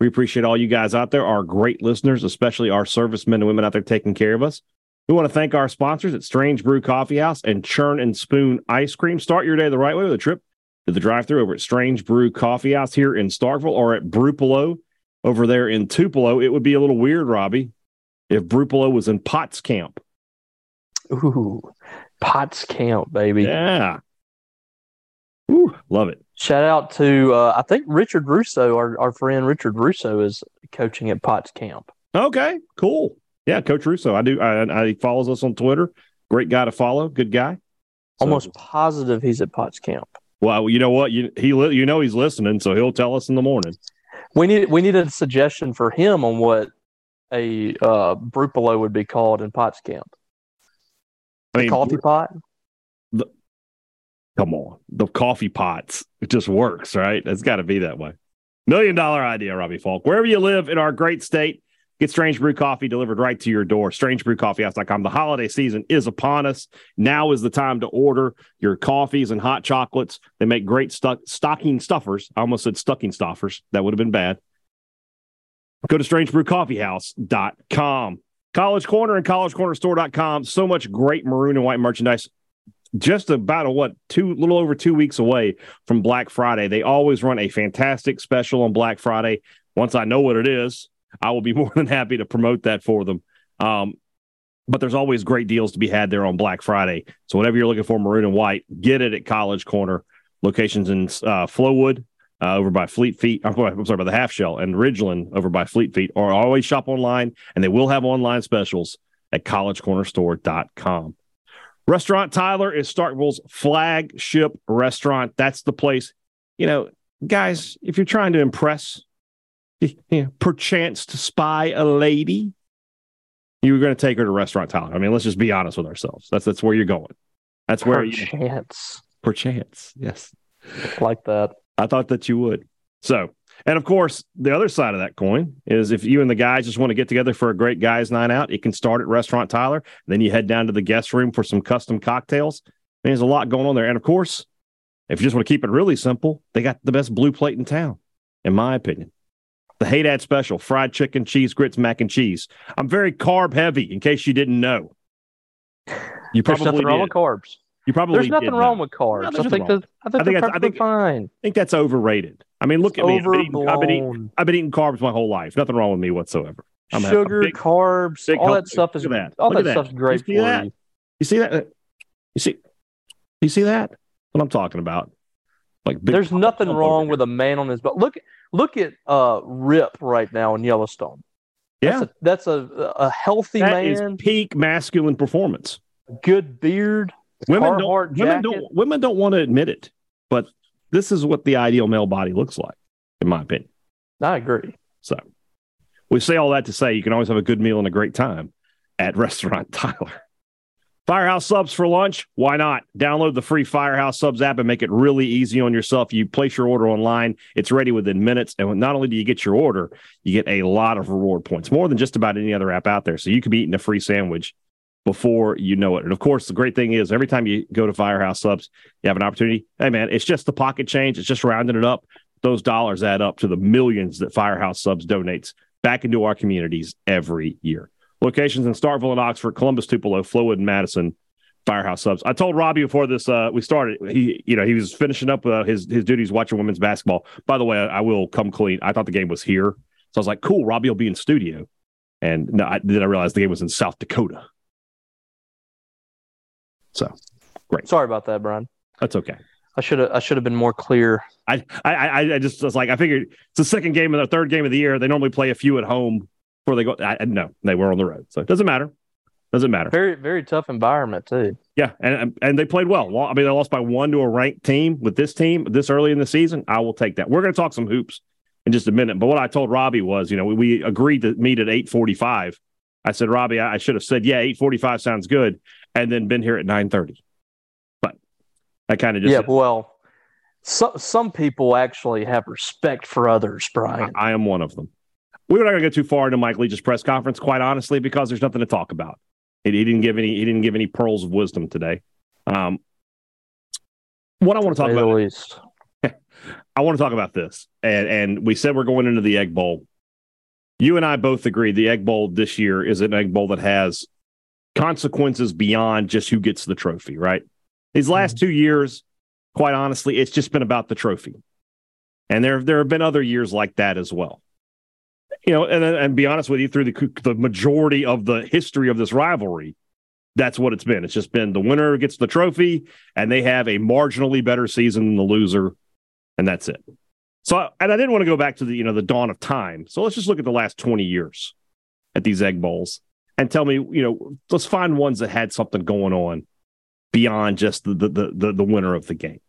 We appreciate all you guys out there, our great listeners, especially our servicemen and women out there taking care of us. We want to thank our sponsors at Strange Brew Coffee House and Churn and Spoon Ice Cream. Start your day the right way with a trip to the drive through over at Strange Brew Coffee House here in Starkville or at Brupolo over there in Tupelo. It would be a little weird, Robbie, if Brupolo was in Potts Camp. Ooh, Potts Camp, baby. Yeah. Ooh, love it. Shout out to uh, I think Richard Russo, our, our friend Richard Russo is coaching at Potts Camp. Okay, cool. Yeah, Coach Russo. I do. I, I he follows us on Twitter. Great guy to follow. Good guy. So, Almost positive he's at Potts Camp. Well, you know what? You he you know he's listening, so he'll tell us in the morning. We need we need a suggestion for him on what a uh, Brupolo would be called in Potts Camp. I mean, coffee pot. Come on, the coffee pots. It just works, right? It's got to be that way. Million dollar idea, Robbie Falk. Wherever you live in our great state, get Strange Brew Coffee delivered right to your door. StrangeBrewCoffeehouse.com. The holiday season is upon us. Now is the time to order your coffees and hot chocolates. They make great stu- stocking stuffers. I almost said stocking stuffers. That would have been bad. Go to strangebrewcoffeehouse.com. College Corner and collegecornerstore.com. So much great maroon and white merchandise. Just about a what two little over two weeks away from Black Friday. They always run a fantastic special on Black Friday. Once I know what it is, I will be more than happy to promote that for them. Um, but there's always great deals to be had there on Black Friday. So whatever you're looking for, maroon and white, get it at College Corner. Locations in uh, Flowood, uh, over by Fleet Feet. I'm sorry, by the Half Shell and Ridgeland over by Fleet Feet, or always shop online, and they will have online specials at collegecornerstore.com. Restaurant Tyler is Starkville's flagship restaurant. That's the place. You know, guys, if you're trying to impress, you know, perchance to spy a lady, you're going to take her to Restaurant Tyler. I mean, let's just be honest with ourselves. That's that's where you're going. That's where you perchance. you perchance. Yes, like that. I thought that you would. So, and of course, the other side of that coin is if you and the guys just want to get together for a great guys' night out, it can start at Restaurant Tyler. Then you head down to the guest room for some custom cocktails. I mean, there's a lot going on there. And of course, if you just want to keep it really simple, they got the best blue plate in town, in my opinion. The Haydad special, fried chicken, cheese grits, mac and cheese. I'm very carb heavy, in case you didn't know. You probably There's nothing wrong with carbs. You probably there's nothing wrong know. with carbs. No, I think that I think, I think, I think fine. I think that's overrated. I mean, look it's at me. I've been, eating, I've been, eating, I've been eating carbs my whole life. Nothing wrong with me whatsoever. I'm Sugar, big, carbs, big all that stuff is that. all that, that stuff's great you for that? you. You see that? You see? You see that? What I'm talking about? Like there's nothing wrong with a man on his butt. Look, look at uh, Rip right now in Yellowstone. Yeah, that's a, that's a, a healthy that man. peak masculine performance. Good beard. Women don't, women don't women don't want to admit it, but this is what the ideal male body looks like, in my opinion. I agree. So we say all that to say you can always have a good meal and a great time at Restaurant Tyler. Firehouse subs for lunch? Why not? Download the free Firehouse subs app and make it really easy on yourself. You place your order online, it's ready within minutes. And not only do you get your order, you get a lot of reward points, more than just about any other app out there. So you could be eating a free sandwich before you know it. And of course, the great thing is every time you go to Firehouse Subs, you have an opportunity. Hey, man, it's just the pocket change. It's just rounding it up. Those dollars add up to the millions that Firehouse Subs donates back into our communities every year. Locations in Starkville and Oxford, Columbus, Tupelo, Flowood, and Madison. Firehouse Subs. I told Robbie before this uh, we started. He, you know, he was finishing up uh, his his duties watching women's basketball. By the way, I, I, will come clean. I thought the game was here, so I was like, "Cool, Robbie will be in studio." And no, I, then I realized the game was in South Dakota. So Great. Sorry about that, Brian. That's okay. I should have I should have been more clear. I I I just was like I figured it's the second game of the third game of the year. They normally play a few at home before they go. I, no, they were on the road, so it doesn't matter. Doesn't matter. Very very tough environment too. Yeah, and and they played well. I mean, they lost by one to a ranked team with this team this early in the season. I will take that. We're going to talk some hoops in just a minute. But what I told Robbie was, you know, we, we agreed to meet at eight forty five. I said, Robbie, I, I should have said, yeah, eight forty five sounds good, and then been here at nine thirty. But I kind of just yeah. Well, so, some people actually have respect for others, Brian. I, I am one of them. We are not going to go too far into Mike Leach's press conference, quite honestly, because there's nothing to talk about. He, he didn't give any. He didn't give any pearls of wisdom today. Um, what I want to talk about, least. I want to talk about this, and and we said we're going into the Egg Bowl. You and I both agree the Egg Bowl this year is an Egg Bowl that has consequences beyond just who gets the trophy. Right? These last mm-hmm. two years, quite honestly, it's just been about the trophy, and there there have been other years like that as well you know, and and be honest with you, through the the majority of the history of this rivalry, that's what it's been. It's just been the winner gets the trophy, and they have a marginally better season than the loser, and that's it. So, and I didn't want to go back to the you know the dawn of time. So let's just look at the last twenty years at these egg bowls and tell me, you know, let's find ones that had something going on beyond just the the the, the winner of the game.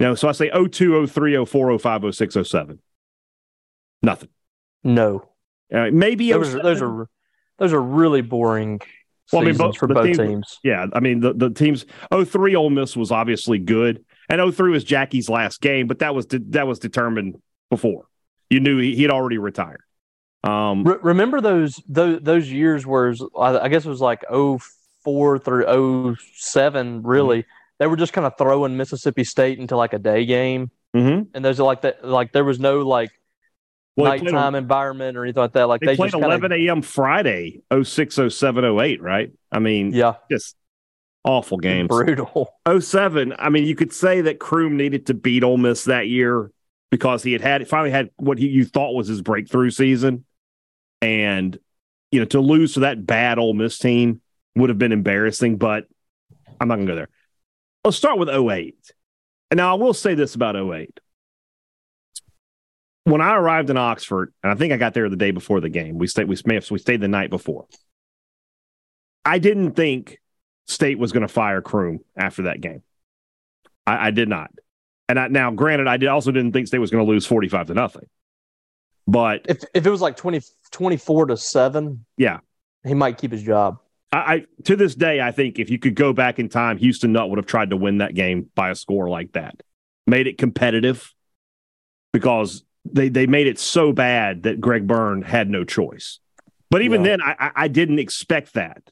You know, so I say 02, 03, 04, 05, 06, 07. Nothing. No. Uh, maybe those are, those are those are really boring well, I mean, both, for both teams, teams, Yeah, I mean the the teams. 03 Ole Miss was obviously good, and 03 was Jackie's last game, but that was de- that was determined before. You knew he, had already retired. Um, Re- remember those those those years where I guess it was like 04 through 07, Really, mm-hmm. they were just kind of throwing Mississippi State into like a day game, mm-hmm. and there's like that like there was no like well, nighttime environment or anything like that. Like they, they played 11 a.m. Friday, 06, 07, 08, right? I mean, yeah, just awful games. Brutal. 07, I mean, you could say that Croom needed to beat Ole Miss that year because he had had finally had what he, you thought was his breakthrough season. And, you know, to lose to that bad Ole Miss team would have been embarrassing, but I'm not going to go there. Let's start with 08. And now I will say this about 08 when I arrived in Oxford, and I think I got there the day before the game. We stayed. We we stayed the night before. I didn't think State was going to fire Croom after that game. I, I did not. And I, now, granted, I did also didn't think State was going to lose forty-five to nothing. But if if it was like 20, 24 to seven, yeah, he might keep his job. I, I to this day, I think if you could go back in time, Houston Nutt would have tried to win that game by a score like that, made it competitive because they they made it so bad that Greg Byrne had no choice. But even yeah. then, I, I didn't expect that.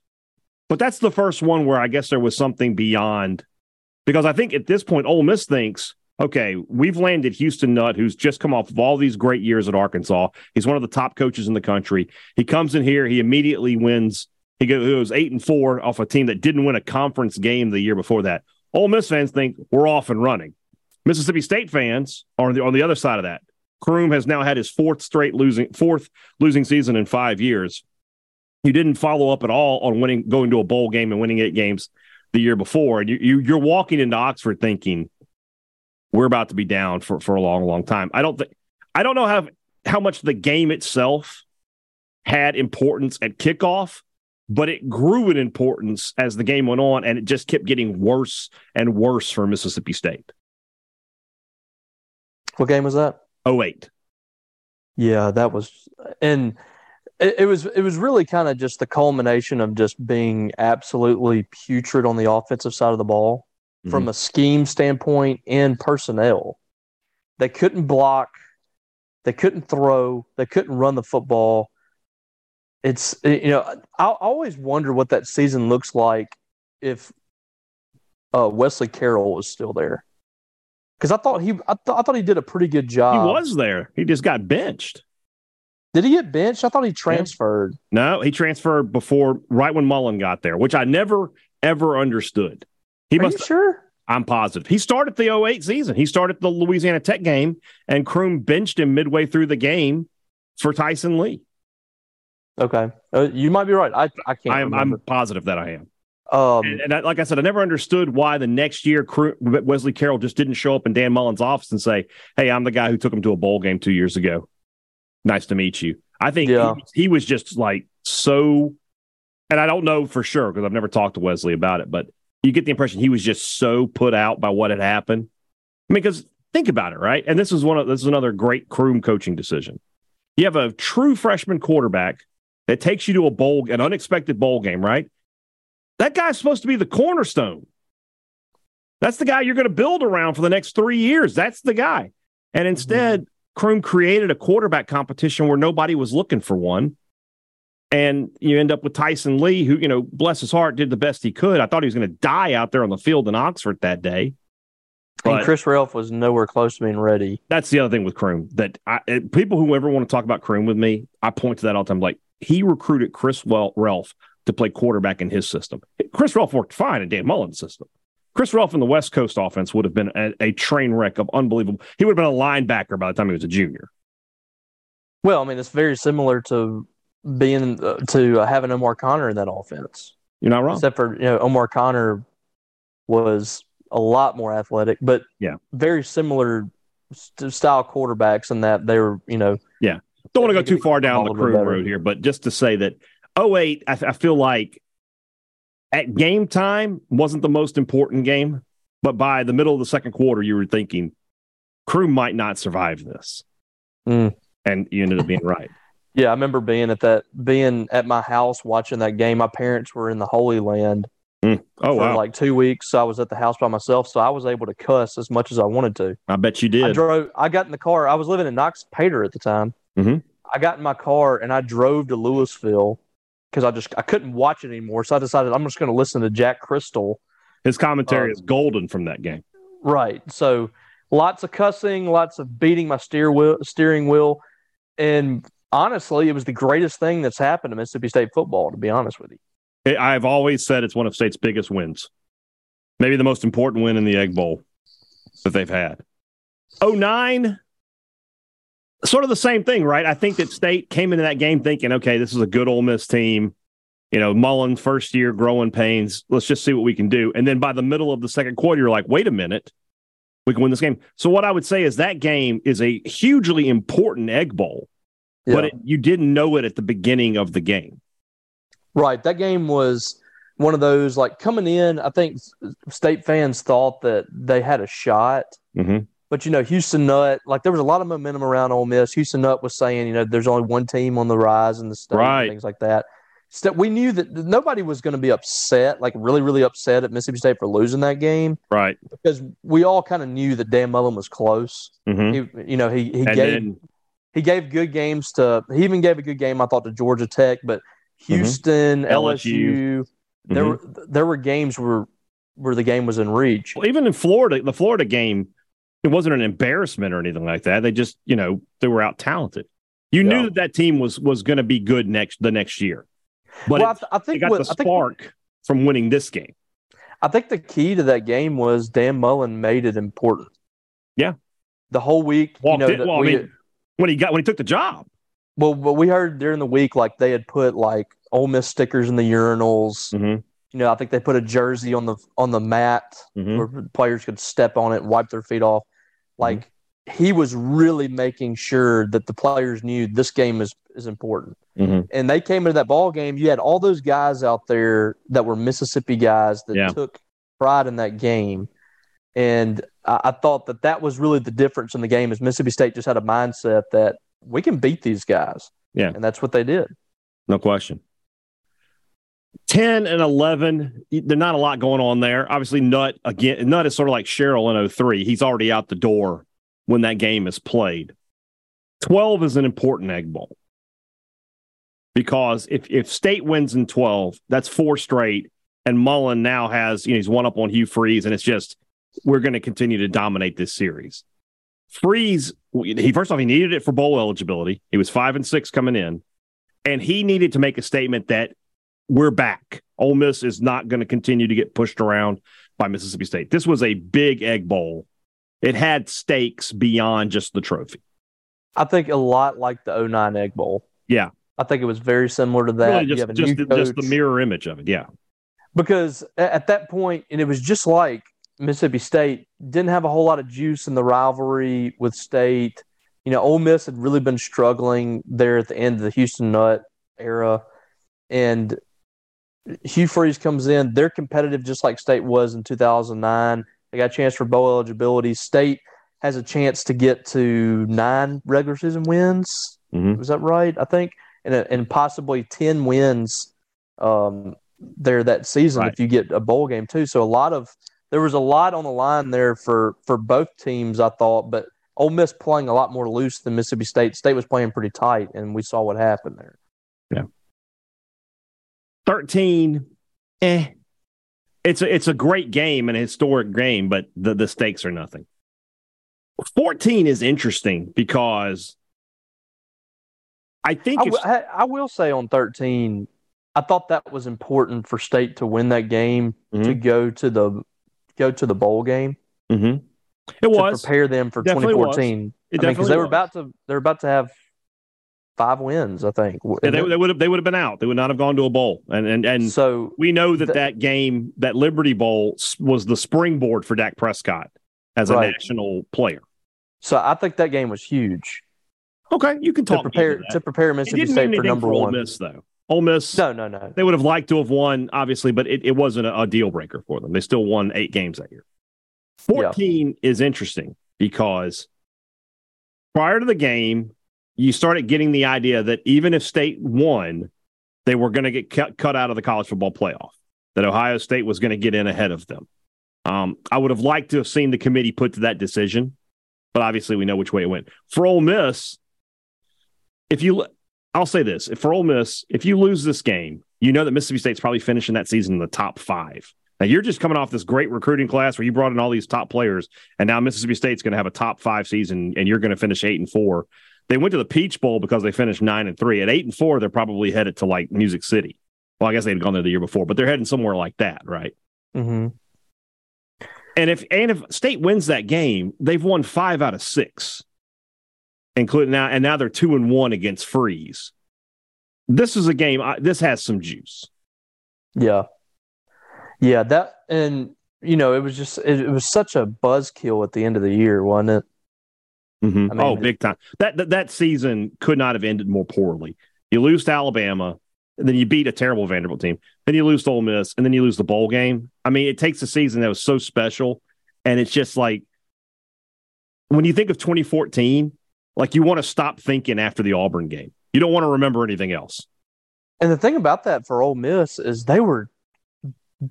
But that's the first one where I guess there was something beyond, because I think at this point, Ole Miss thinks, okay, we've landed Houston Nutt, who's just come off of all these great years at Arkansas. He's one of the top coaches in the country. He comes in here, he immediately wins. He goes eight and four off a team that didn't win a conference game the year before that. Ole Miss fans think we're off and running. Mississippi State fans are on the, on the other side of that. Croom has now had his fourth straight losing fourth losing season in five years. You didn't follow up at all on winning, going to a bowl game and winning eight games the year before. And you, you you're walking into Oxford thinking we're about to be down for, for a long, long time. I don't think I don't know how how much the game itself had importance at kickoff, but it grew in importance as the game went on, and it just kept getting worse and worse for Mississippi State. What game was that? 08. Yeah, that was and it, it was it was really kind of just the culmination of just being absolutely putrid on the offensive side of the ball mm-hmm. from a scheme standpoint and personnel. They couldn't block, they couldn't throw, they couldn't run the football. It's you know, I always wonder what that season looks like if uh, Wesley Carroll was still there because I thought he I, th- I thought he did a pretty good job. He was there. He just got benched. Did he get benched? I thought he transferred. No, he transferred before right when Mullen got there, which I never ever understood. He Are must sure. I'm positive. He started the 08 season. He started the Louisiana Tech game, and Croom benched him midway through the game for Tyson Lee. Okay, uh, you might be right. I I can't. I'm, I'm positive that I am. Um, and, and I, like I said, I never understood why the next year Wesley Carroll just didn't show up in Dan Mullen's office and say, "Hey, I'm the guy who took him to a bowl game two years ago. Nice to meet you." I think Yeah. he, he was just like so, and I don't know for sure because I've never talked to Wesley about it, but you get the impression he was just so put out by what had happened. I mean, because think about it, right? And this is one of this is another great Croom coaching decision. You have a true freshman quarterback that takes you to a bowl, an unexpected bowl game, right? That guy's supposed to be the cornerstone. That's the guy you're going to build around for the next three years. That's the guy. And instead, mm-hmm. Croom created a quarterback competition where nobody was looking for one. And you end up with Tyson Lee, who, you know, bless his heart, did the best he could. I thought he was going to die out there on the field in Oxford that day. and Chris Relf was nowhere close to being ready. That's the other thing with Croom that I, eh, people who ever want to talk about Croom with me, I point to that all the time. Like he recruited Chris well, Relf to play quarterback in his system. Chris Relf worked fine in Dan Mullen's system. Chris Relf in the West Coast offense would have been a, a train wreck of unbelievable. He would have been a linebacker by the time he was a junior. Well, I mean, it's very similar to being uh, to uh, having Omarr Conner in that offense. You're not wrong. Except for you know, Omarr Conner was a lot more athletic, but Yeah. very similar st- style quarterbacks in that they were you know yeah. Don't want to go too far down the little bit Croom better. road here, but just to say that 08, I, I feel like at game time wasn't the most important game, but by the middle of the second quarter, you were thinking crew might not survive this. Mm. And you ended up being right. Yeah. I remember being at that being at my house watching that game. My parents were in the Holy Land Oh, for wow. like two weeks. So I was at the house by myself, so I was able to cuss as much as I wanted to. I bet you did. I drove. I got in the car. I was living in Noxapater at the time. Mhm. I got in my car and I drove to Louisville because I just I couldn't watch it anymore. So I decided I'm just going to listen to Jack Cristil. His commentary Uh, is golden from that game. Right. So lots of cussing, lots of beating my steer wheel, steering wheel, and honestly, it was the greatest thing that's happened to Mississippi State football. To be honest with you. I've always said it's one of State's biggest wins. Maybe the most important win in the Egg Bowl that they've had. 09, sort of the same thing, right? I think that State came into that game thinking, okay, this is a good Ole Miss team. You know, Mullen first year growing pains. Let's just see what we can do. And then by the middle of the second quarter, you're like, wait a minute, we can win this game. So what I would say is that game is a hugely important Egg Bowl, but it, you didn't know it at the beginning of the game. Right. That game was one of those like coming in. I think state fans thought that they had a shot, Mm-hmm. but you know, Houston Nutt, like there was a lot of momentum around Ole Miss. Houston Nutt was saying, you know, there's only one team on the rise in the state, Right. and things like that. So we knew that nobody was going to be upset, like really, really upset at Mississippi State for losing that game Right. because we all kind of knew that Dan Mullen was close. Mm-hmm. He, you know, he he And gave then he gave good games to. He even gave a good game, I thought, to Georgia Tech, but Mm-hmm. Houston, LSU. LSU, there Mhm. were there were games where where the game was in reach. Well, even in Florida, the Florida game, it wasn't an embarrassment or anything like that. They just, you know, they were out talented. You Yeah. knew that that team was was going to be good next the next year, but well, I, th- I it think got what, the I think spark from winning this game. I think the key to that game was Dan Mullen made it important. Yeah. the whole week. You Walked know, in- that well, I mean- When he got when he took the job, well, but we heard during the week like they had put like Ole Miss stickers in the urinals. mm-hmm. You know, I think they put a jersey on the on the mat Mhm. where players could step on it and wipe their feet off. Like he was really making sure that the players knew this game is is important. Mhm. And they came into that ball game. You had all those guys out there that were Mississippi guys that Yeah. took pride in that game. And I, I thought that that was really the difference in the game. Is Mississippi State just had a mindset that we can beat these guys. Yeah. and that's what they did. no question. Ten and eleven, there's not a lot going on there. Obviously, Nutt again. Nutt is sort of like Sherrill in 03. He's already out the door when that game is played. Twelve is an important egg bowl because if if State wins in twelve, that's four straight, and Mullen now has you know he's one up on Hugh Freeze, and it's just we're going to continue to dominate this series. Freeze, he first off he needed it for bowl eligibility. He was five and six coming in, and he needed to make a statement that we're back. Ole Miss is not going to continue to get pushed around by Mississippi State. This was a big egg bowl. It had stakes beyond just the trophy. I think a lot like the 09 Egg Bowl. Yeah. I think it was very similar to that. really just just, just the mirror image of it. Yeah. because at that point, and it was just like Mississippi State didn't have a whole lot of juice in the rivalry with State. You know, Ole Miss had really been struggling there at the end of the Houston Nutt era, and Hugh Freeze comes in. They're competitive just like State was in 2009. They got a chance for bowl eligibility. State has a chance to get to nine regular season wins. Mm-hmm. Was that right? I think, and and possibly ten wins um, there that season right. if you get a bowl game too. So a lot of there was a lot on the line there for for both teams. I thought, but Ole Miss playing a lot more loose than Mississippi State. State was playing pretty tight, and we saw what happened there. Yeah. 13, eh. It's a, it's a great game and a historic game, but the, the stakes are nothing. 14 is interesting because I think I, will say on 13, I thought that was important for State to win that game mm-hmm. to go to the go to the bowl game. Mm-hmm. It was to prepare them for 2014. Because I mean, they were about to they're about to have five wins, I think. Yeah, they, they would have they would have been out. They would not have gone to a bowl. And and and so we know that that game, that Liberty Bowl, was the springboard for Dak Prescott as a national player. So I think that game was huge. Okay, you can talk to prepare to, to prepare Mississippi State for number for one. Miss though. Ole Miss. No, no, no. They would have liked to have won, obviously, but it, it wasn't a, a, deal breaker for them. They still won eight games that year. 14 yeah. is interesting because prior to the game, you started getting the idea that even if state won, they were going to get cut, cut out of the college football playoff, that Ohio State was going to get in ahead of them. Um, I would have liked to have seen the committee put to that decision, but obviously we know which way it went. For Ole Miss, if you, I'll say this: if for Ole Miss, if you lose this game, you know that Mississippi State's probably finishing that season in the top five. Now you're just coming off this great recruiting class where you brought in all these top players, and now Mississippi State's going to have a top five season, and you're going to finish eight and four. They went to the Peach Bowl because they finished nine and three. At eight and four, they're probably headed to like Music City. Well, I guess they'd gone there the year before, but they're heading somewhere like that, right? Mm-hmm. And if and if State wins that game, they've won five out of six, including now, and now they're two and one against Freeze. This is a game. I, this has some juice. Yeah, yeah. That and you know it was just it, it was such a buzzkill at the end of the year, wasn't it? Mm-hmm. I mean, oh, big time. That, that that season could not have ended more poorly. You lose to Alabama, and then you beat a terrible Vanderbilt team. Then you lose to Ole Miss, and then you lose the bowl game. I mean, it takes a season that was so special, and it's just like when you think of 2014, like you want to stop thinking after the Auburn game. You don't want to remember anything else. And the thing about that for Ole Miss is they were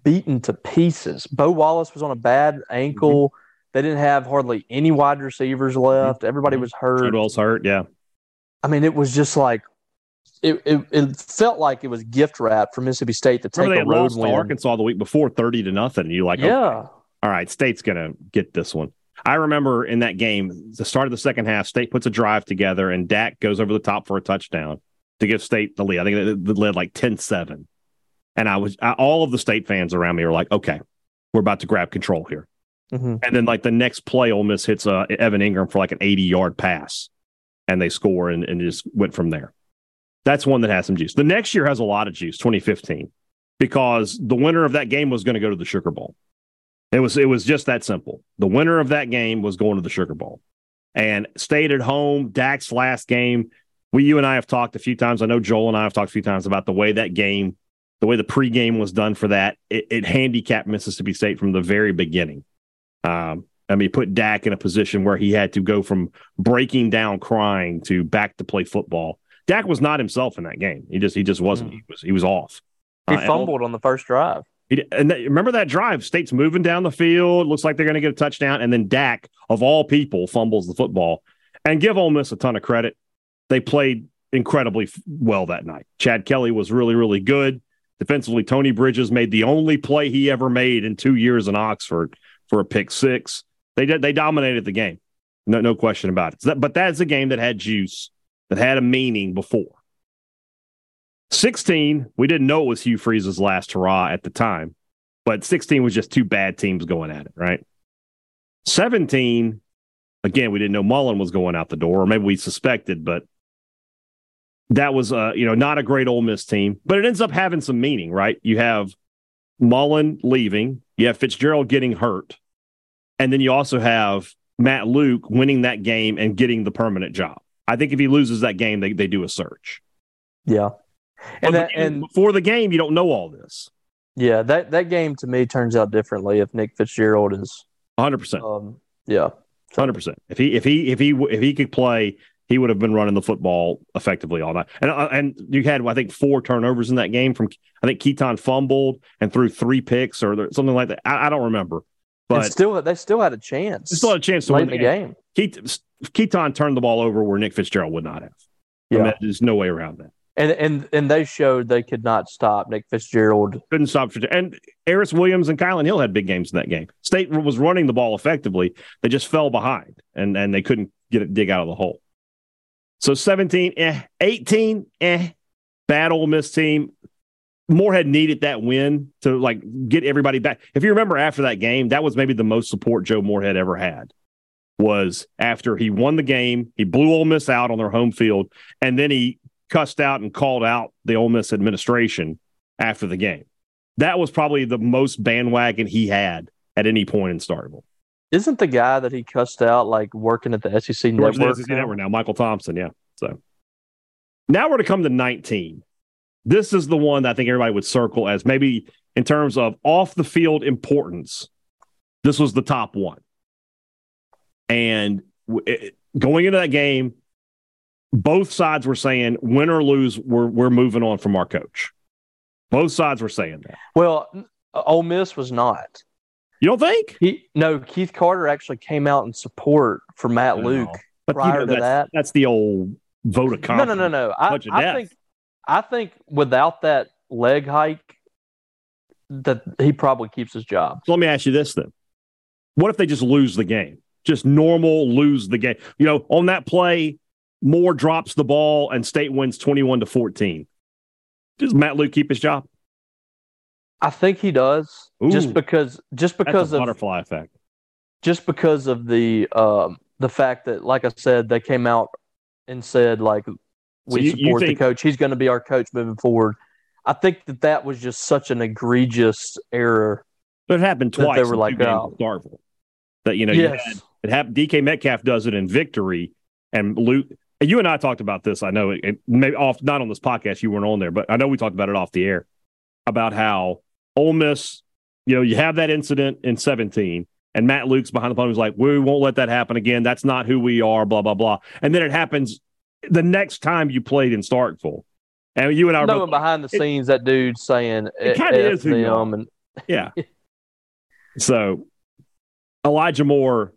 beaten to pieces. Bo Wallace was on a bad ankle. Mm-hmm. They didn't have hardly any wide receivers left. Everybody mm-hmm. was hurt. Who hurt? Yeah. I mean, it was just like it, it, it felt like it was gift wrap for Mississippi State to take Remember they a road lost win. Arkansas the week before, thirty to nothing. And you like, yeah, okay, all right, State's gonna get this one. I remember in that game, the start of the second half, State puts a drive together, and Dak goes over the top for a touchdown to give State the lead. I think it led like 10-7. and I was I, all of the State fans around me were like, "Okay, we're about to grab control here." Mm-hmm. And then like the next play, Ole Miss hits uh, Evan Engram for like an 80 yard pass and they score and, and just went from there. That's one that has some juice. The next year has a lot of juice, 2015, because the winner of that game was going to go to the Sugar Bowl. It was it was just that simple. The winner of that game was going to the Sugar Bowl, and stayed at home. Dak's last game. We, you and I have talked a few times. I know Joel and I have talked a few times about the way that game, the way the pregame was done for that. It, it handicapped Mississippi State from the very beginning. Um, I mean, put Dak in a position where he had to go from breaking down crying to back to play football. Dak was not himself in that game. He just he just wasn't. Mm. He was he was off. He uh, fumbled on the first drive. He, and that, remember that drive? State's moving down the field. Looks like they're going to get a touchdown, and then Dak, of all people, fumbles the football. And give Ole Miss a ton of credit. They played incredibly well that night. Chad Kelly was really really good defensively. Tony Bridges made the only play he ever made in two years in Oxford for a pick six. They did. They dominated the game. No, no question about it. But that's a game that had juice, that had a meaning before. 16, we didn't know it was Hugh Freeze's last hurrah at the time, but 16 was just two bad teams going at it, right? 17, again, we didn't know Mullen was going out the door, or maybe we suspected, but that was, uh, you know, not a great Ole Miss team, but it ends up having some meaning, right? You have Mullen leaving, you have Fitzgerald getting hurt, and then you also have Matt Luke winning that game and getting the permanent job. I think if he loses that game, they, they do a search. Yeah. And that, and before the game, you don't know all this. Yeah, that that game to me turns out differently if Nick Fitzgerald is 100%. Um, yeah. Hundred percent. If he if he if he if he could play, he would have been running the football effectively all night. And uh, and you had I think four turnovers in that game. From I think Keytaon fumbled and threw three picks or something like that. I, I don't remember, but and still they still had a chance. They still had a chance to win the game. game. Keytaon turned the ball over where Nick Fitzgerald would not have. Yeah, I mean, there's no way around that. And and and they showed they could not stop Nick Fitzgerald. Couldn't stop and Aeris Williams and Kylan Hill had big games in that game. State was running the ball effectively. They just fell behind and and they couldn't get it dig out of the hole. So 17, eh, 18, eh, bad Ole Miss team. Moorhead needed that win to like get everybody back. If you remember after that game, that was maybe the most support Joe Moorhead ever had. Was after he won the game, he blew Ole Miss out on their home field, and then he cussed out and called out the Ole Miss administration after the game. That was probably the most bandwagon he had at any point in Starkville. Isn't the guy that he cussed out like working at the SEC network? The SEC network now, Michael Thompson. Yeah. So now we're to come to 19. This is the one that I think everybody would circle as maybe in terms of off the field importance. This was the top one. And it, going into that game, both sides were saying win or lose, we're we're moving on from our coach. Both sides were saying that. Well, Ole Miss was not. You don't think? He no. Keith Carter actually came out in support for Matt Luke but prior you know, to that. That's the old vote of confidence. No, no, no, no. I, I think I think without that leg hike, that he probably keeps his job. So let me ask you this then: What if they just lose the game? Just normal lose the game. You know, on that play, Moore drops the ball and State wins 21 to 14. Does Matt Luke keep his job? I think he does. Ooh, just because just because of butterfly effect. Just because of the um, the fact that, like I said, they came out and said like we so you, support you think, the coach. He's going to be our coach moving forward. I think that that was just such an egregious error. But it happened twice. They were like, oh. That you know, yes. you had, it happened. DK Metcalf does it in victory, and Luke you and I talked about this. I know it, maybe off not on this podcast. You weren't on there, but I know we talked about it off the air about how Ole Miss. You know, you have that incident in 17, and Matt Luke's behind the podium was like, "We won't let that happen again. That's not who we are." Blah blah blah. And then it happens the next time you played in Starkville, and you and I. Knowing behind the it, scenes, that dude saying it kind of is who you are. And yeah. so Elijah Moore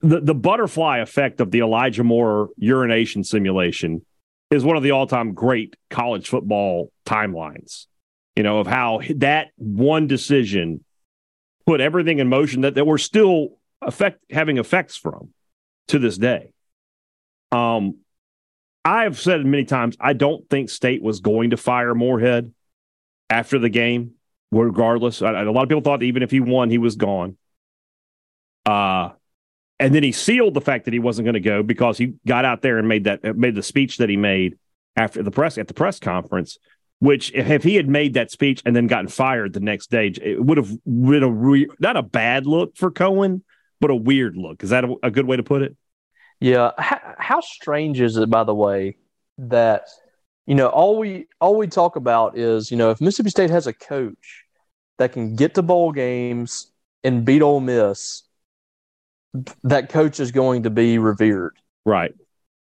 the, the butterfly effect of the Elijah Moore urination simulation is one of the all time great college football timelines, you know, of how that one decision put everything in motion that, that we're still effect, having effects from to this day. Um, I've said it many times, I don't think State was going to fire Moorhead after the game, regardless. I, a lot of people thought even if he won, he was gone. Uh, and then he sealed the fact that he wasn't going to go because he got out there and made that made the speech that he made after the press at the press conference. Which, if he had made that speech and then gotten fired the next day, it would have been a re- not a bad look for cohen but a weird look. Is that a, a good way to put it? Yeah. How, how strange is it, by the way, that you know all we all we talk about is you know if Mississippi State has a coach that can get to bowl games and beat Ole Miss that coach is going to be revered. Right.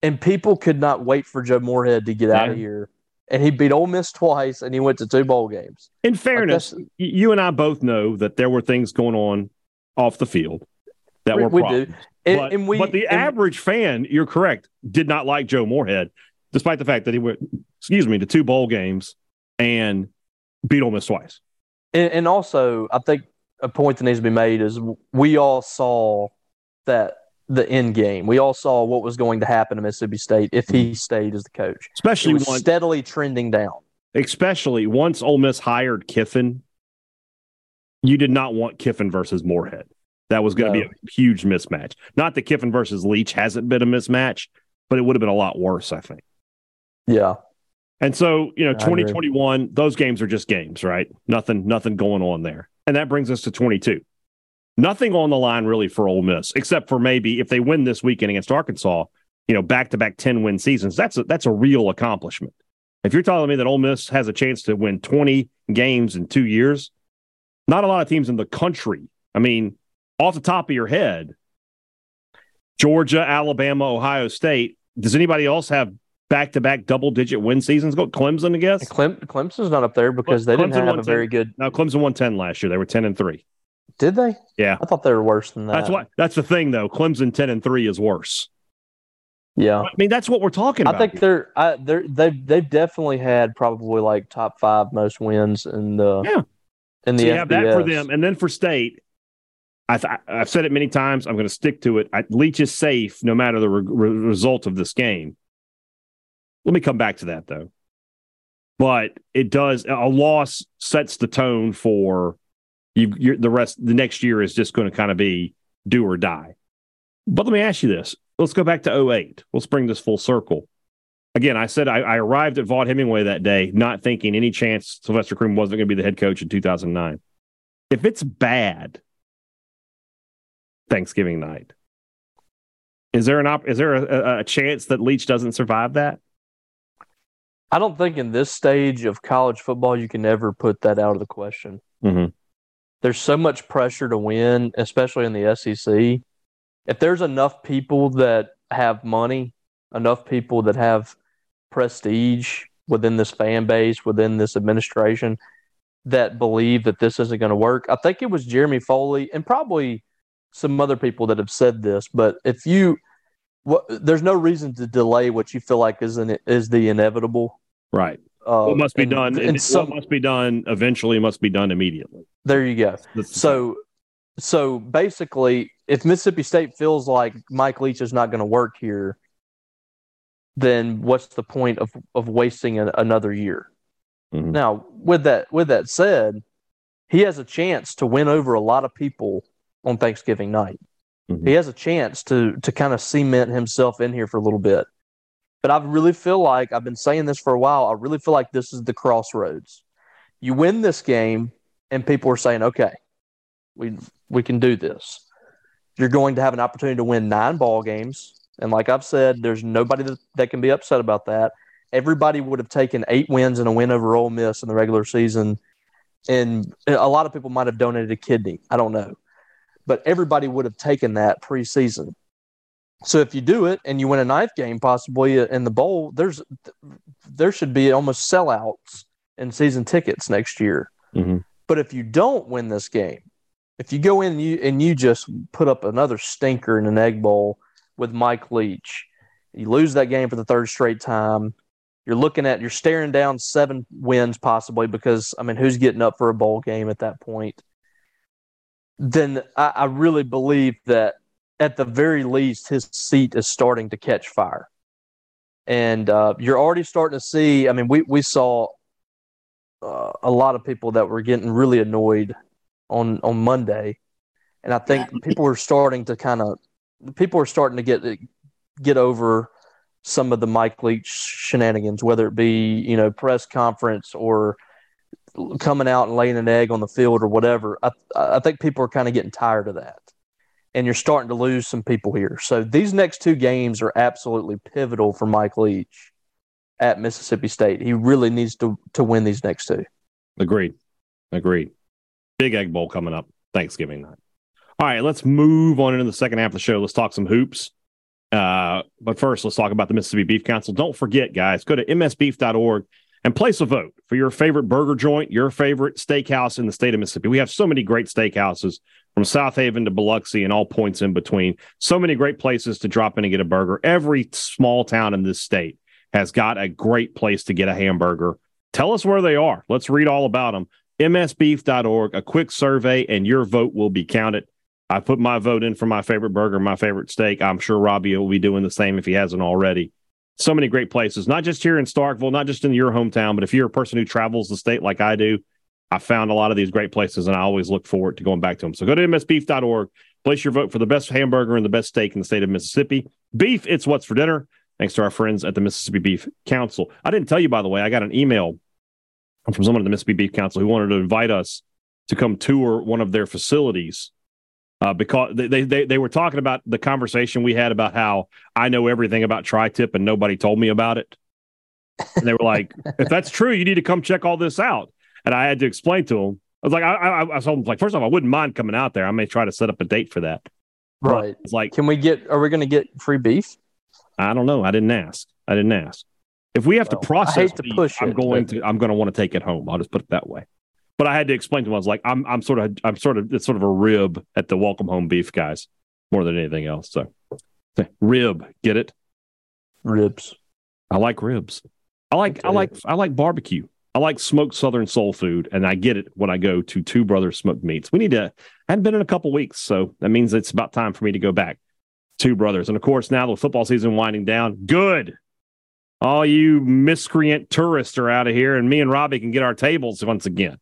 And people could not wait for Joe Moorhead to get yeah. out of here. And he beat Ole Miss twice, and he went to two bowl games. In fairness, like you and I both know that there were things going on off the field that we, were problems. do. And, but, and we, but the and, average fan, you're correct, did not like Joe Moorhead, despite the fact that he went, excuse me, to two bowl games and beat Ole Miss twice. And, and also, I think a point that needs to be made is we all saw that the end game. We all saw what was going to happen to Mississippi State if he stayed as the coach. Especially once, steadily trending down. Especially once Ole Miss hired Kiffin, you did not want Kiffin versus Moorhead. That was going to no. be a huge mismatch. Not that Kiffin versus Leach hasn't been a mismatch, but it would have been a lot worse, I think. Yeah. And so, you know, I agree. 2021, those games are just games, right? Nothing, nothing going on there. And that brings us to 22. Nothing on the line really for Ole Miss, except for maybe if they win this weekend against Arkansas, you know, back to back 10 win seasons. That's a, that's a real accomplishment. If you're telling me that Ole Miss has a chance to win 20 games in two years, not a lot of teams in the country. I mean, off the top of your head, Georgia, Alabama, Ohio State. Does anybody else have back to back double digit win seasons? Go Clemson, I guess. Clem, Clemson's not up there because they didn't Clemson have a very good. No, Clemson won 10 last year. They were 10 and 3. Did they? Yeah. I thought they were worse than that. That's why. that's the thing though. Clemson 10 and 3 is worse. Yeah. I mean, that's what we're talking about. I think here. they're I, they're they've they've definitely had probably like top five most wins in the Yeah. in the so you have that for them, and then for state, I th- I've said it many times. I'm going to stick to it. I, Leach is safe no matter the re- re- result of this game. Let me come back to that though. But it does a loss sets the tone for you. You're, the rest. The next year is just going to kind of be do or die. But let me ask you this. Let's go back to 08. Let's bring this full circle. Again, I said I, I arrived at Vaught Hemingway that day, not thinking any chance Sylvester Croom wasn't going to be the head coach in 2009. If it's bad, Thanksgiving night, is there an op- is there a, a, a chance that Leach doesn't survive that? I don't think in this stage of college football you can ever put that out of the question. Mm-hmm. There's so much pressure to win, especially in the SEC. If there's enough people that have money, enough people that have prestige within this fan base, within this administration, that believe that this isn't going to work. I think it was Jeremy Foley and probably some other people that have said this. But if you, what, there's no reason to delay what you feel like is an, is the inevitable. Right. Uh, What must be and- done? and And some, what must be done eventually must be done immediately. there you go. That's- So, so basically, if Mississippi State feels like Mike Leach is not going to work here, then what's the point of of wasting an, another year? Mhm. Now, with that with that said, he has a chance to win over a lot of people on Thanksgiving night. Mhm. He has a chance to to kind of cement himself in here for a little bit. But I really feel like I've been saying this for a while. I really feel like this is the crossroads. You win this game, and people are saying, "Okay, we we can do this." You're going to have an opportunity to win nine ball games, and like I've said, there's nobody that, that can be upset about that. Everybody would have taken eight wins and a win over Ole Miss in the regular season, and a lot of people might have donated a kidney. I don't know, but everybody would have taken that preseason. So if you do it and you win a ninth game, possibly in the bowl, there's there should be almost sellouts in season tickets next year. Mhm. But if you don't win this game, if you go in and you and you just put up another stinker in an egg bowl with Mike Leach, you lose that game for the third straight time. You're looking at you're staring down seven wins possibly because I mean who's getting up for a bowl game at that point? Then I, I really believe that at the very least his seat is starting to catch fire, and uh, you're already starting to see. I mean we we saw uh, a lot of people that were getting really annoyed on on Monday, and I think people are starting to kind of people are starting to get get over some of the Mike Leach shenanigans, whether it be you know press conference or coming out and laying an egg on the field or whatever. I I think people are kind of getting tired of that, and you're starting to lose some people here. So these next two games are absolutely pivotal for Mike Leach at Mississippi State. He really needs to to win these next two. Agreed. Agreed. Big Egg Bowl coming up Thanksgiving night. All right, let's move on into the second half of the show. Let's talk some hoops. Uh, but first, let's talk about the Mississippi Beef Council. Don't forget, guys, go to msbeef.org and place a vote for your favorite burger joint, your favorite steakhouse in the state of Mississippi. We have so many great steakhouses from Southaven to Biloxi and all points in between. So many great places to drop in and get a burger. Every small town in this state has got a great place to get a hamburger. Tell us where they are. Let's read all about them. msbeef.org, a quick survey, and your vote will be counted. I put my vote in for my favorite burger, my favorite steak. I'm sure Robbie will be doing the same if he hasn't already. So many great places, not just here in Starkville, not just in your hometown, but if you're a person who travels the state like I do, I found a lot of these great places and I always look forward to going back to them. So go to msbeef.org, place your vote for the best hamburger and the best steak in the state of Mississippi. Beef, it's what's for dinner. thanks to our friends at the Mississippi Beef Council. I didn't tell you, by the way, I got an email from someone at the Mississippi Beef Council who wanted to invite us to come tour one of their facilities uh, because they, they they were talking about the conversation we had about how I know everything about tri-tip and nobody told me about it. And they were like, if that's true, you need to come check all this out. And I had to explain to him. I was like, I, I, I told them like, first off, I wouldn't mind coming out there. I may try to set up a date for that. Right. It's like, can we get? Are we going to get free beef? I don't know. I didn't ask. I didn't ask. If we have well, to process, to beef, push I'm it, going to. I'm going to want to take it home. I'll just put it that way. But I had to explain to him. I was like, I'm, I'm sort of, I'm sort of, it's sort of a rib at the welcome home beef guys more than anything else. So, rib, get it? Ribs. I like ribs. I like. I like, I like barbecue. I like smoked Southern soul food, and I get it when I go to Two Brothers Smoked Meats. We need to. I hadn't been in a couple weeks, so that means it's about time for me to go back. Two Brothers, and of course now the football season winding down. Good. All you miscreant tourists are out of here, and me and Robbie can get our tables once again.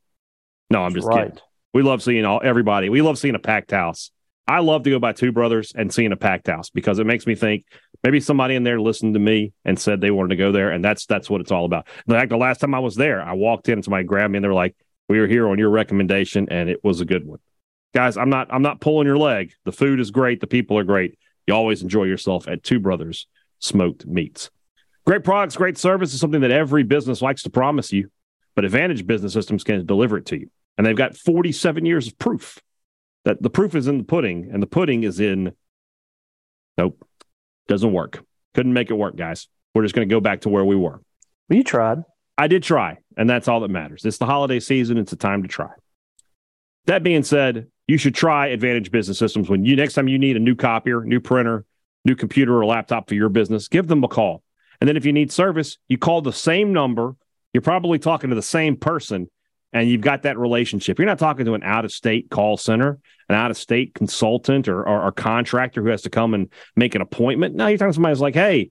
No, I'm just right. kidding. We love seeing all everybody. We love seeing a packed house. I love to go by Two Brothers and seeing a packed house because it makes me think maybe somebody in there listened to me and said they wanted to go there, and that's that's what it's all about. In fact, the last time I was there, I walked in and somebody grabbed me and they were like, "We were here on your recommendation, and it was a good one." Guys, I'm not I'm not pulling your leg. The food is great. The people are great. You always enjoy yourself at Two Brothers Smoked Meats. Great products, great service is something that every business likes to promise you, but Advantage Business Systems can deliver it to you, and they've got 47 years of proof that the proof is in the pudding, and the pudding is in. Nope, doesn't work. Couldn't make it work, guys. We're just going to go back to where we were. Well, you tried. I did try, and that's all that matters. It's the holiday season. It's a time to try. That being said, you should try Advantage Business Systems when you next time you need a new copier, new printer, new computer or laptop for your business. Give them a call, and then if you need service, you call the same number. You're probably talking to the same person, and you've got that relationship. You're not talking to an out of state call center, an out of state consultant or, or, or, contractor who has to come and make an appointment. No, you're talking to somebody who's like, hey,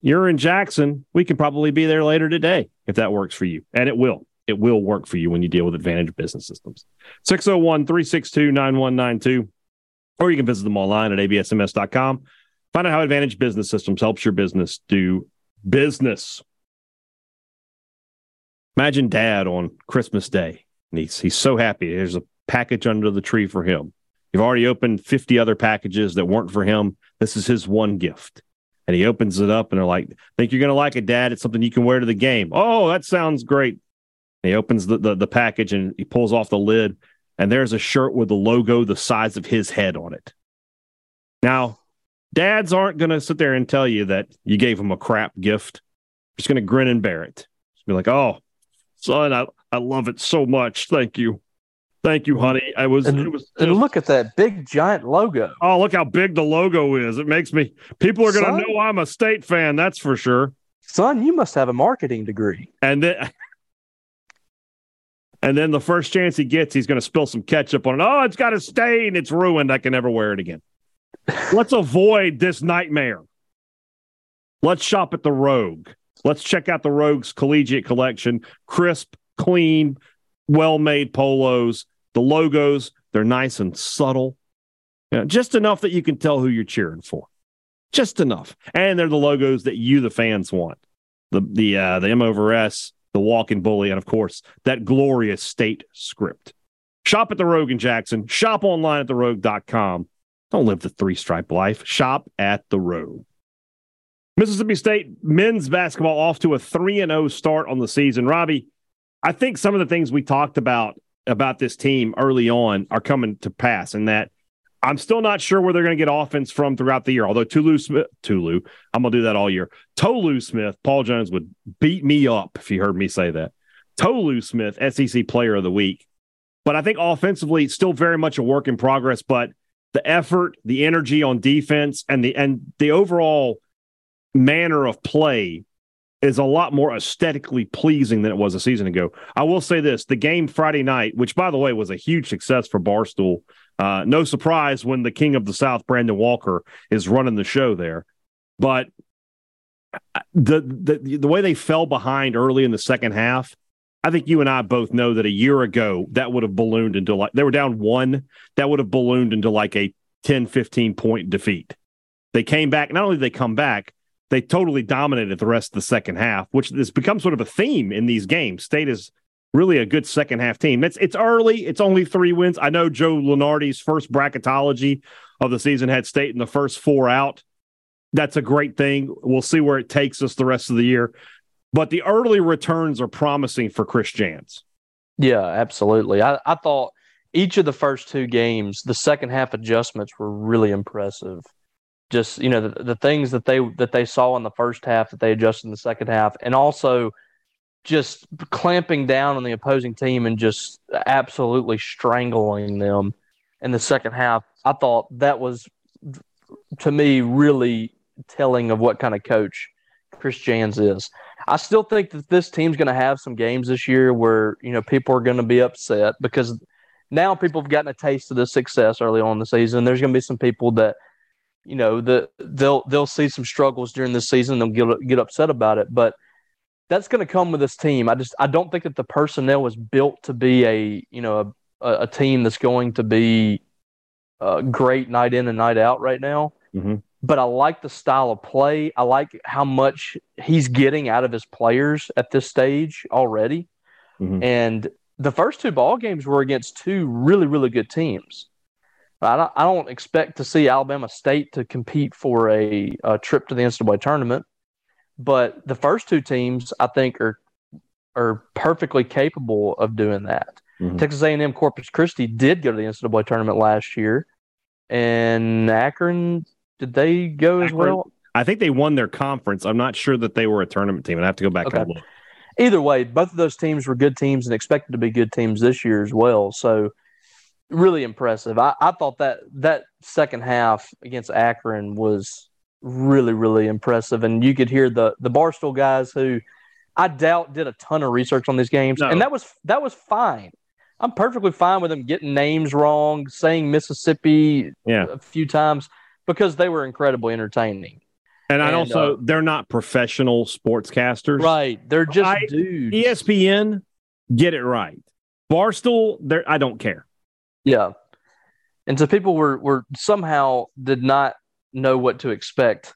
you're in Jackson. We can probably be there later today if that works for you. And it will. It will work for you when you deal with Advantage Business Systems. 601 362 9192. Or you can visit them online at absms.com. Find out how Advantage Business Systems helps your business do business. Imagine dad on Christmas Day. And he's, he's so happy. There's a package under the tree for him. You've already opened 50 other packages that weren't for him. This is his one gift. And he opens it up and they're like, think you're going to like it, dad. It's something you can wear to the game. Oh, that sounds great. And he opens the, the, the package and he pulls off the lid and there's a shirt with the logo the size of his head on it. Now, dads aren't going to sit there and tell you that you gave him a crap gift. Just going to grin and bear it. Just be like, oh, son, I, I love it so much. Thank you. Thank you, honey. I was, and, it was just, and look at that big giant logo. Oh, look how big the logo is. It makes me people are gonna know I'm a state fan, that's for sure. Son, you must have a marketing degree. And then and then the first chance he gets, he's gonna spill some ketchup on it. Oh, it's got a stain, it's ruined. I can never wear it again. Let's avoid this nightmare. Let's shop at the Rogue. Let's check out the Rogue's collegiate collection. Crisp, clean, well made polos. The logos, they're nice and subtle. You know, just enough that you can tell who you're cheering for. Just enough. And they're the logos that you, the fans, want. The the uh, the M over S, the walking bully, and of course, that glorious state script. Shop at the Rogue in Jackson. Shop online at therogue.com. Don't live the three stripe life. Shop at the Rogue. Mississippi State men's basketball off to a 3 and 0 start on the season. Robbie, I think some of the things we talked about about this team early on are coming to pass, and that I'm still not sure where they're going to get offense from throughout the year. Although Tolu Smith, Tolu, I'm going to do that all year. Tolu Smith, Paul Jones would beat me up if he heard me say that. Tolu Smith, SEC Player of the Week, but I think offensively, still very much a work in progress. But the effort, the energy on defense, and the and the overall manner of play is a lot more aesthetically pleasing than it was a season ago. I will say this the game Friday night, which by the way was a huge success for Barstool. Uh, no surprise when the king of the South, Brandon Walker, is running the show there. But uh, the, the the way they fell behind early in the second half, I think you and I both know that a year ago that would have ballooned into like they were down one, that would have ballooned into like a 10, 15 point defeat. They came back. Not only did they come back, they totally dominated the rest of the second half, which has become sort of a theme in these games. State is really a good second half team. It's it's early. It's only three wins. I know Joe Lunardi's first bracketology of the season had State in the first four out. That's a great thing. We'll see where it takes us the rest of the year. But the early returns are promising for Chris Jans. Yeah, absolutely. I, I thought each of the first two games, the second half adjustments were really impressive. Just you know the, the things that they that they saw in the first half that they adjusted in the second half, and also just clamping down on the opposing team and just absolutely strangling them in the second half. I thought that was to me really telling of what kind of coach Chris Jans is. I still think that this team's going to have some games this year where you know people are going to be upset because now people have gotten a taste of the success early on in the season. There's going to be some people that you know that they'll they'll see some struggles during this season. They'll get get upset about it, but that's going to come with this team. I just I don't think that the personnel was built to be a you know a, a team that's going to be uh, great night in and night out right now. Mm-hmm. But I like the style of play. I like how much he's getting out of his players at this stage already. Mhm. And the first two ball games were against two really, really good teams. I don't, I don't expect to see Alabama State to compete for a, a trip to the NCAA tournament, but the first two teams I think are are perfectly capable of doing that. Mhm. Texas A&M Corpus Christi did go to the NCAA tournament last year, and Akron did they go as well? I think they won their conference. I'm not sure that they were a tournament team. I have to go back Okay. and look. either way, both of those teams were good teams and expected to be good teams this year as well. So really impressive. I, I thought that that second half against Akron was really, really impressive. And you could hear the the Barstool guys who I doubt did a ton of research on these games. No. And that was that was fine. I'm perfectly fine with them getting names wrong, saying Mississippi Yeah. a few times because they were incredibly entertaining. And, I And, also uh, they're not professional sportscasters. Right. They're just I- dudes. ESPN, get it right. Barstool, there I don't care. Yeah. And so people were, were somehow did not know what to expect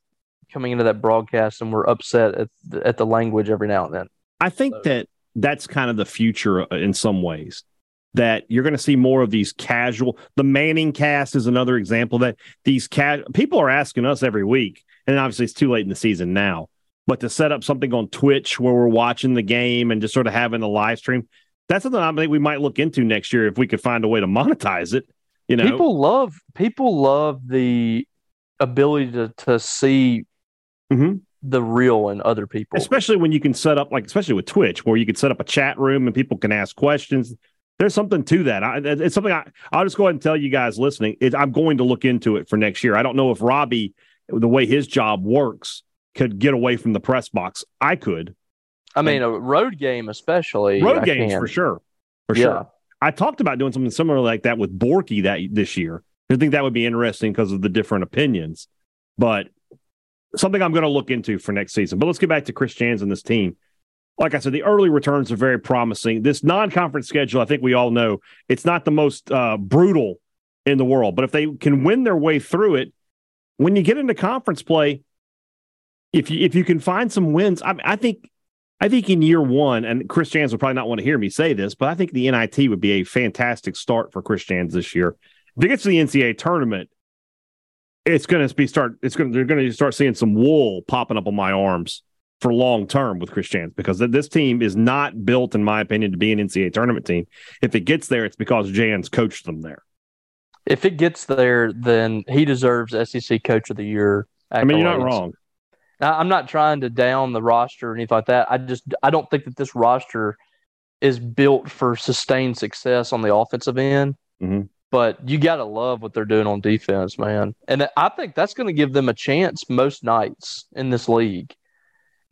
coming into that broadcast and were upset at the, at the language every now and then. I think So- that that's kind of the future uh, in some ways. That you're going to see more of these casual. The Manning cast is another example that these ca- people are asking us every week, and obviously it's too late in the season now. But to set up something on Twitch where we're watching the game and just sort of having a live stream, that's something I think we might look into next year if we could find a way to monetize it. You know, People love people love the ability to to see Mhm. the real in other people. especially when you can set up like especially with twitch where you can set up a chat room and people can ask questions there's something to that I, it's something I, i'll just go ahead and tell you guys listening it, i'm going to look into it for next year i don't know if robbie the way his job works could get away from the press box i could I mean, a road game especially. road I games can. for sure for Yeah. sure i talked about doing something similar like that with borky that this year i think that would be interesting because of the different opinions but something i'm going to look into for next season but let's get back to chris jans and this team like I said, the early returns are very promising. This non-conference schedule, I think we all know, it's not the most uh, brutal in the world. But if they can win their way through it, when you get into conference play, if you if you can find some wins, I, I think I think in year one, and Chris Jans will probably not want to hear me say this, but I think the NIT would be a fantastic start for Chris Jans this year. If it gets to the NCAA tournament, it's going to be start. It's going. They're going to start seeing some wool popping up on my arms for long term with Chris Jans because th- this team is not built, in my opinion, to be an NCAA tournament team. If it gets there, it's because Jans coached them there. If it gets there, then he deserves SEC Coach of the Year. I mean, you're not wrong. Now, I'm not trying to down the roster or anything like that. I just I don't think that this roster is built for sustained success on the offensive end. Mhm. But you got to love what they're doing on defense, man. And I think that's going to give them a chance most nights in this league.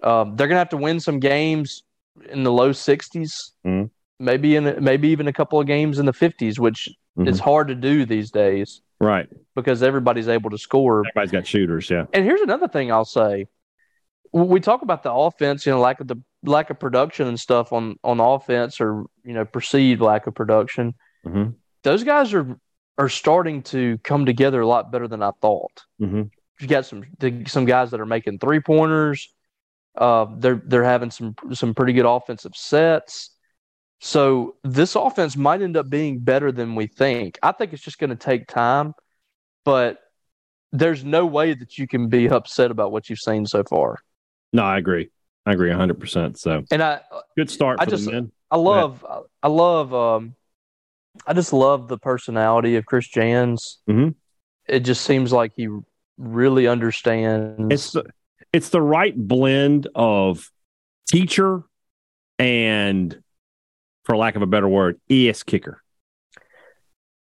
Um, they're going to have to win some games in the low 60s, Mhm. maybe in maybe even a couple of games in the 50s, which Mhm. is hard to do these days Right. because everybody's able to score Everybody's got shooters. Yeah. and here's another thing I'll say. We talk about the offense, you know, lack of the lack of production and stuff on on offense, or you know, perceived lack of production. Mhm. Those guys are are starting to come together a lot better than I thought. hmm you got some some guys that are making three pointers. Uh, they're they're having some some pretty good offensive sets. So this offense might end up being better than we think. I think it's just going to take time, but there's no way that you can be upset about what you've seen so far. No, I agree. I agree 100%. So, and I good start I for just, the men. I love I love um I just love the personality of Chris Jans. Mhm. It just seems like he really understands It's the, it's the right blend of teacher and, for lack of a better word, ES kicker.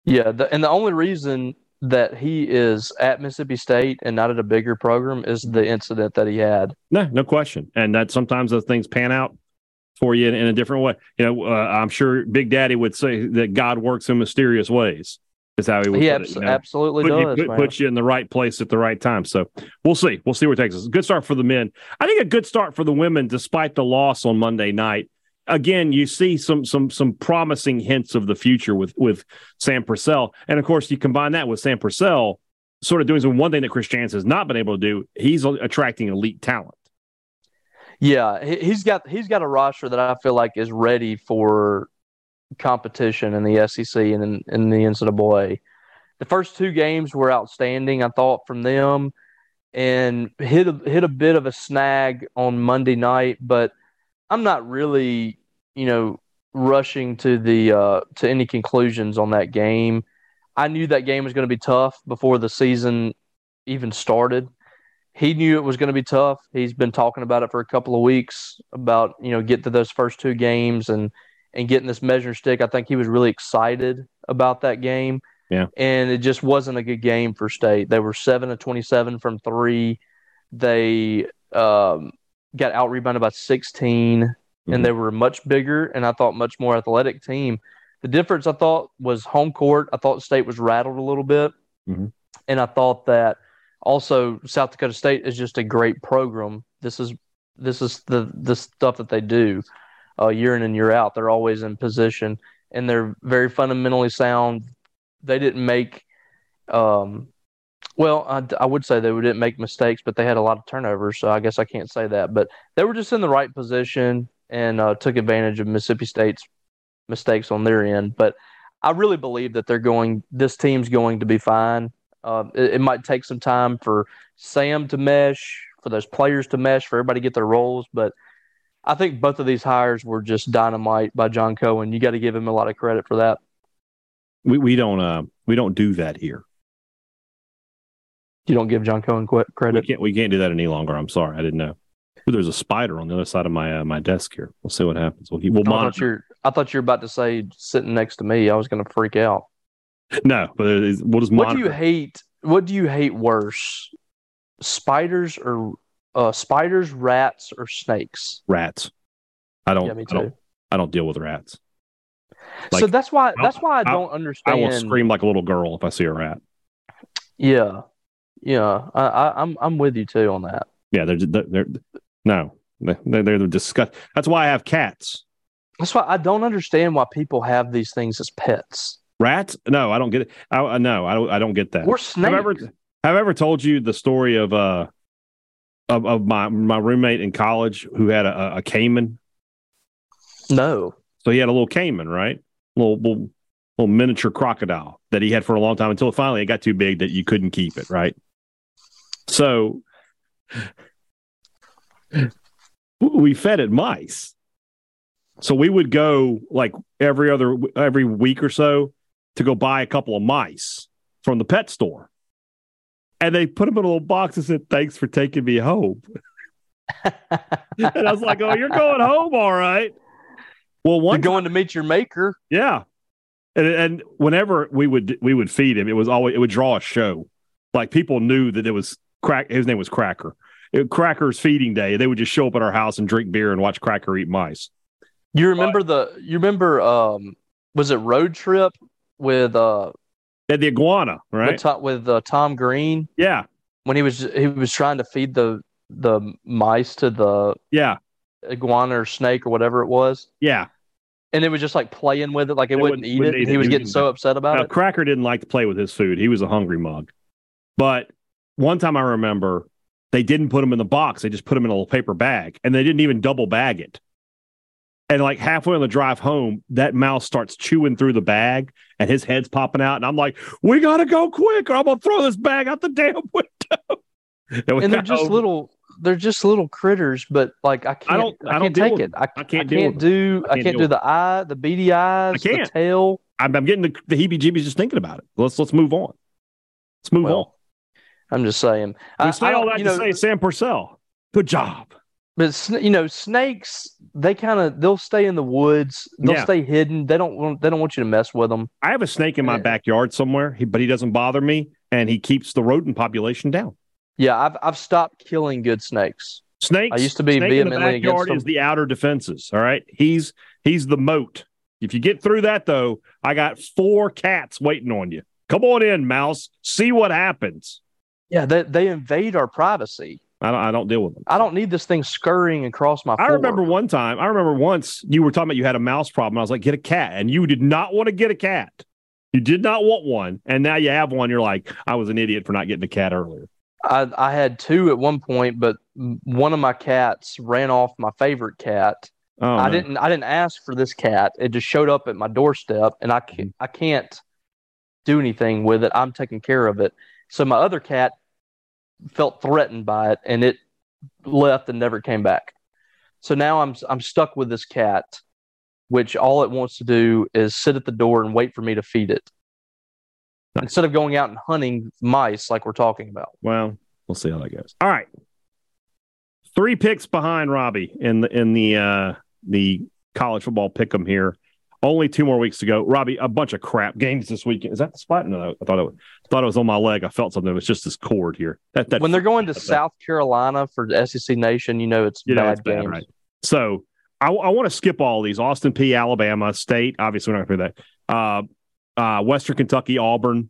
Yeah, the, and the only reason that he is at Mississippi State and not at a bigger program is the incident that he had. No, no question. And that sometimes those things pan out for you in, in a different way. You know, uh, I'm sure Big Daddy would say that God works in mysterious ways. Is how he would He put abs- it, you know? absolutely put does. you, put, man. put you in the right place at the right time. So we'll see. We'll see where it takes us. Good start for the men. I think a good start for the women, despite the loss on Monday night. Again, you see some some some promising hints of the future with with Sam Purcell, and of course, you combine that with Sam Purcell sort of doing some one thing that Chris Jans has not been able to do. He's attracting elite talent. Yeah, he- he's got he's got a roster that I feel like is ready for competition in the SEC and in, in the NCAA. The first two games were outstanding, I thought, from them, and hit a, hit a bit of a snag on Monday night. But I'm not really, you know, rushing to the uh, to any conclusions on that game. I knew that game was going to be tough before the season even started he knew it was going to be tough. He's been talking about it for a couple of weeks about you know get to those first two games and and getting this measuring stick. I think he was really excited about that game. Yeah. and it just wasn't a good game for State. They were seven to twenty seven from three. They um, got out rebounded by 16 Mhm. and they were much bigger and I thought much more athletic team. The difference I thought was home court. I thought State was rattled a little bit, Mhm. and I thought that also South Dakota State is just a great program. This is this is the the stuff that they do uh, year in and year out. They're always in position and they're very fundamentally sound. They didn't make, um, well, I, I would say they didn't make mistakes, but they had a lot of turnovers. So I guess I can't say that. But they were just in the right position and uh, took advantage of Mississippi State's mistakes on their end. But I really believe that they're going. This team's going to be fine. Uh, it, it might take some time for Sam to mesh, for those players to mesh, for everybody to get their roles. But I think both of these hires were just dynamite by John Cohen. You got to give him a lot of credit for that. We we don't uh we don't do that here. You don't give John Cohen qu- We credit. can't we can't do that any longer. I'm sorry, I didn't know. Ooh, there's a spider on the other side of my uh, my desk here. We'll see what happens. We'll, we'll I thought monitor. you're. I thought you were about to say sitting next to me. I was going to freak out. No, but is- we'll just What do you hate? What do you hate worse, spiders or uh, spiders, rats, or snakes? rats. I don't. Yeah, me I don't. too. I don't deal with rats. so that's why. That's why I I- don't I understand. I will scream like a little girl if I see a rat. Yeah, yeah. I, I, I'm I'm with you too on that. Yeah, they're they're, they're no, they're they're, disgust. That's why I have cats. That's why I don't understand why people have these things as pets. Rats? No, I don't get it. I, no, I don't. I don't get that. Or have snakes. I ever have I ever told you the story of uh of, of my my roommate in college who had a, a caiman? no. So he had a little caiman, right? Little little little miniature crocodile that he had for a long time until finally it got too big that you couldn't keep it, right? So we fed it mice. So we would go like every other every week or so to go buy a couple of mice from the pet store. And they put them in a little box and said, Thanks for taking me home. and I was like, Oh, you're going home, all right. Well, You're one going to meet your maker. yeah. And and whenever we would we would feed him, it was always it would draw a show. Like people knew that it was crack his name was Cracker. It, Cracker's feeding day. They would just show up at our house and drink beer and watch Cracker eat mice. You remember the? You remember? Um, was it Road Trip with uh They the iguana, with, right? Tom, with uh, Tom Green yeah. when he was he was trying to feed the the mice to the Yeah. iguana or snake or whatever it was, Yeah. and it was just like playing with it like it, It wouldn't, wouldn't- eat wouldn't it. eat and it. he was He getting so upset about Now, it. Cracker didn't like to play with his food. He was a hungry mug. But one time I remember they didn't put them in the box; they just put them in a little paper bag, and they didn't even double bag it. And like halfway on the drive home, that mouse starts chewing through the bag, and his head's popping out, and I'm like, "We gotta go quick, or I'm gonna throw this bag out the damn window." and, and they're just little they're just little critters, but like I can't I, don't, I, I can't take it. I, I, can't, I can't do I can't, can't do the eye, the beady eyes, I can't. the tail. I'm, I'm getting the, the heebie-jeebies just thinking about it. Let's let's move on. Let's move well, on. I'm just saying. We I, say all that to know, say Sam Purcell. Good job. But you know, snakes they kind of they'll stay in the woods. They'll yeah. stay hidden. They don't want they don't want you to mess with them. I have a snake in my backyard somewhere, but he doesn't bother me, and he keeps the rodent population down. Yeah, I've I've stopped killing good snakes. Snakes. I used to be snake vehemently in the backyard is the outer defenses. All right, he's he's the moat. If you get through that though, I got four cats waiting on you. Come on in, mouse. See what happens. Yeah, they they invade our privacy. I don't, I don't deal with them. I don't need this thing scurrying across my. I floor. remember one time. I remember once you were talking about you had a mouse problem. I was like, get a cat, and you did not want to get a cat. You did not want one, and now you have one. You're like, I was an idiot for not getting a cat earlier. I, I had two at one point, but one of my cats ran off my favorite cat. Oh, I didn't. I didn't ask for this cat. It just showed up at my doorstep, and I can't. Mm-hmm. I can't do anything with it. I'm taking care of it. So my other cat felt threatened by it, and it left and never came back. So now I'm I'm stuck with this cat, which all it wants to do is sit at the door and wait for me to feed it. Nice. Instead of going out and hunting mice like we're talking about. Well, we'll see how that goes. All right. Three picks behind Robbie in the in the uh the college football pick 'em here. Only two more weeks to go. Robbie, a bunch of crap games this weekend. Is that the spot? No, I thought it was, thought it was on my leg. I felt something. It was just this cord here. That, that when they're going to South Carolina for the SEC Nation, you know it's you bad know it's games. Bad, right? So I, I want to skip all these. Austin Peay, Alabama, State. Obviously, we're not going to do that. Uh, uh, Western Kentucky, Auburn.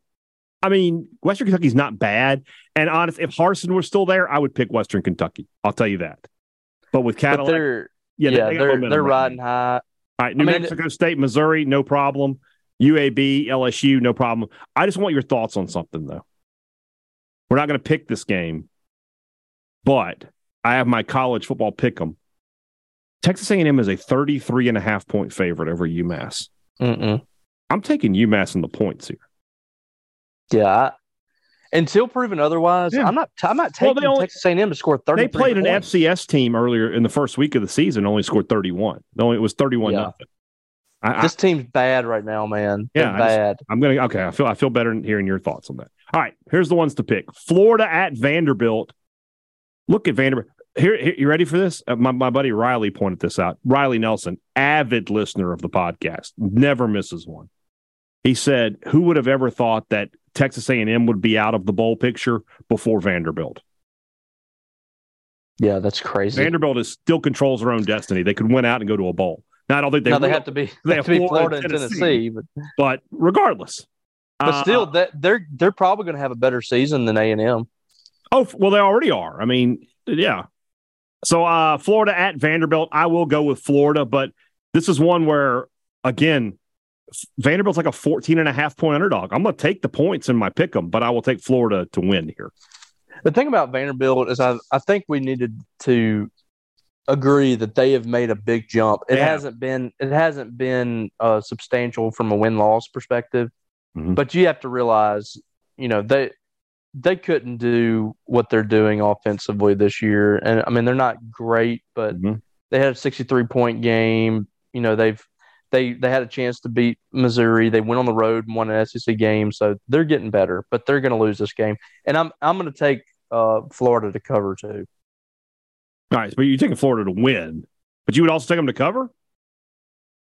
I mean, Western Kentucky's not bad. And honest, if Harsin was still there, I would pick Western Kentucky. I'll tell you that. But with Cadillac, but they're, yeah, yeah, they, are they're riding high. All right, New I mean, Mexico State, Missouri, no problem. UAB, LSU, no problem. I just want your thoughts on something though. We're not going to pick this game, but I have my college football pick 'em. Texas A&M is a 33 and a half point favorite over UMass. Mm-mm. I'm taking UMass in the points here. Yeah, I, until proven otherwise, yeah. I'm not. I'm not taking well, only, Texas A&M to score 30. They played an FCS team earlier in the first week of the season, only scored 31. Only it was 31 yeah. nothing. I, this team's bad right now, man. They're yeah, bad. I am gonna okay. I feel I feel better hearing your thoughts on that. All right, here's the ones to pick: Florida at Vanderbilt. Look at Vanderbilt. Here, here you ready for this? Uh, my my buddy Riley pointed this out. Riley Nelson, avid listener of the podcast, never misses one. He said, "Who would have ever thought that Texas A&M would be out of the bowl picture before Vanderbilt?" Yeah, that's crazy. Vanderbilt is still controls their own destiny. They could win out and go to a bowl. Now, I don't think they. No, they have to be. They have, have to be Florida, and Tennessee, Tennessee but, but regardless, but uh, still, that they're they're probably going to have a better season than A and M. Oh well, they already are. I mean, yeah. So, uh, Florida at Vanderbilt, I will go with Florida, but this is one where again Vanderbilt's like a 14 and a half point underdog. I'm going to take the points in my pick 'em, but I will take Florida to win here. The thing about Vanderbilt is I, I think we needed to agree that they have made a big jump. It yeah. hasn't been it hasn't been uh, substantial from a win loss perspective, mm-hmm. but you have to realize, you know, they they couldn't do what they're doing offensively this year. And I mean, they're not great, but mm-hmm. they had a 63 point game. You know, they've they they had a chance to beat Missouri. They went on the road and won an SEC game, so they're getting better. But they're going to lose this game, and I'm I'm going to take uh, Florida to cover too. All right, but you're taking Florida to win, but you would also take them to cover.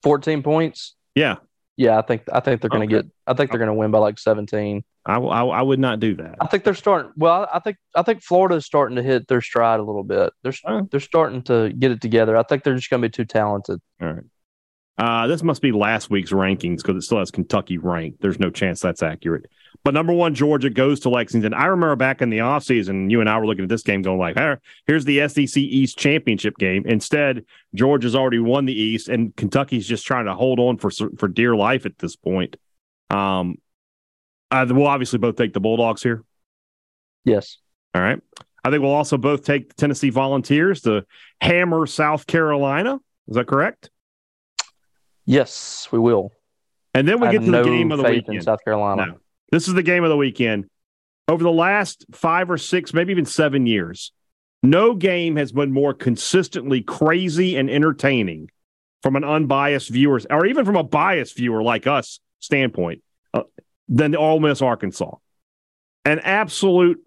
Fourteen points. Yeah, yeah. I think I think they're going to okay. get. I think they're going to win by like seventeen. I, I, I would not do that. I think they're starting. Well, I think I think Florida is starting to hit their stride a little bit. They're they're starting to get it together. I think they're just going to be too talented. All right. Uh, this must be last week's rankings because it still has Kentucky ranked. There's no chance that's accurate. But number one, Georgia goes to Lexington. I remember back in the offseason, you and I were looking at this game going like, here's the SEC East championship game. Instead, Georgia's already won the East, and Kentucky's just trying to hold on for for dear life at this point. Um, we'll obviously both take the Bulldogs here. Yes. All right. I think we'll also both take the Tennessee Volunteers to hammer South Carolina. Is that correct? Yes, we will. And then we I get to the game of the weekend. in South Carolina. No. This is the game of the weekend. Over the last five or six, maybe even seven years, no game has been more consistently crazy and entertaining from an unbiased viewer, or even from a biased viewer like us standpoint, uh, than the Ole Miss Arkansas. An absolute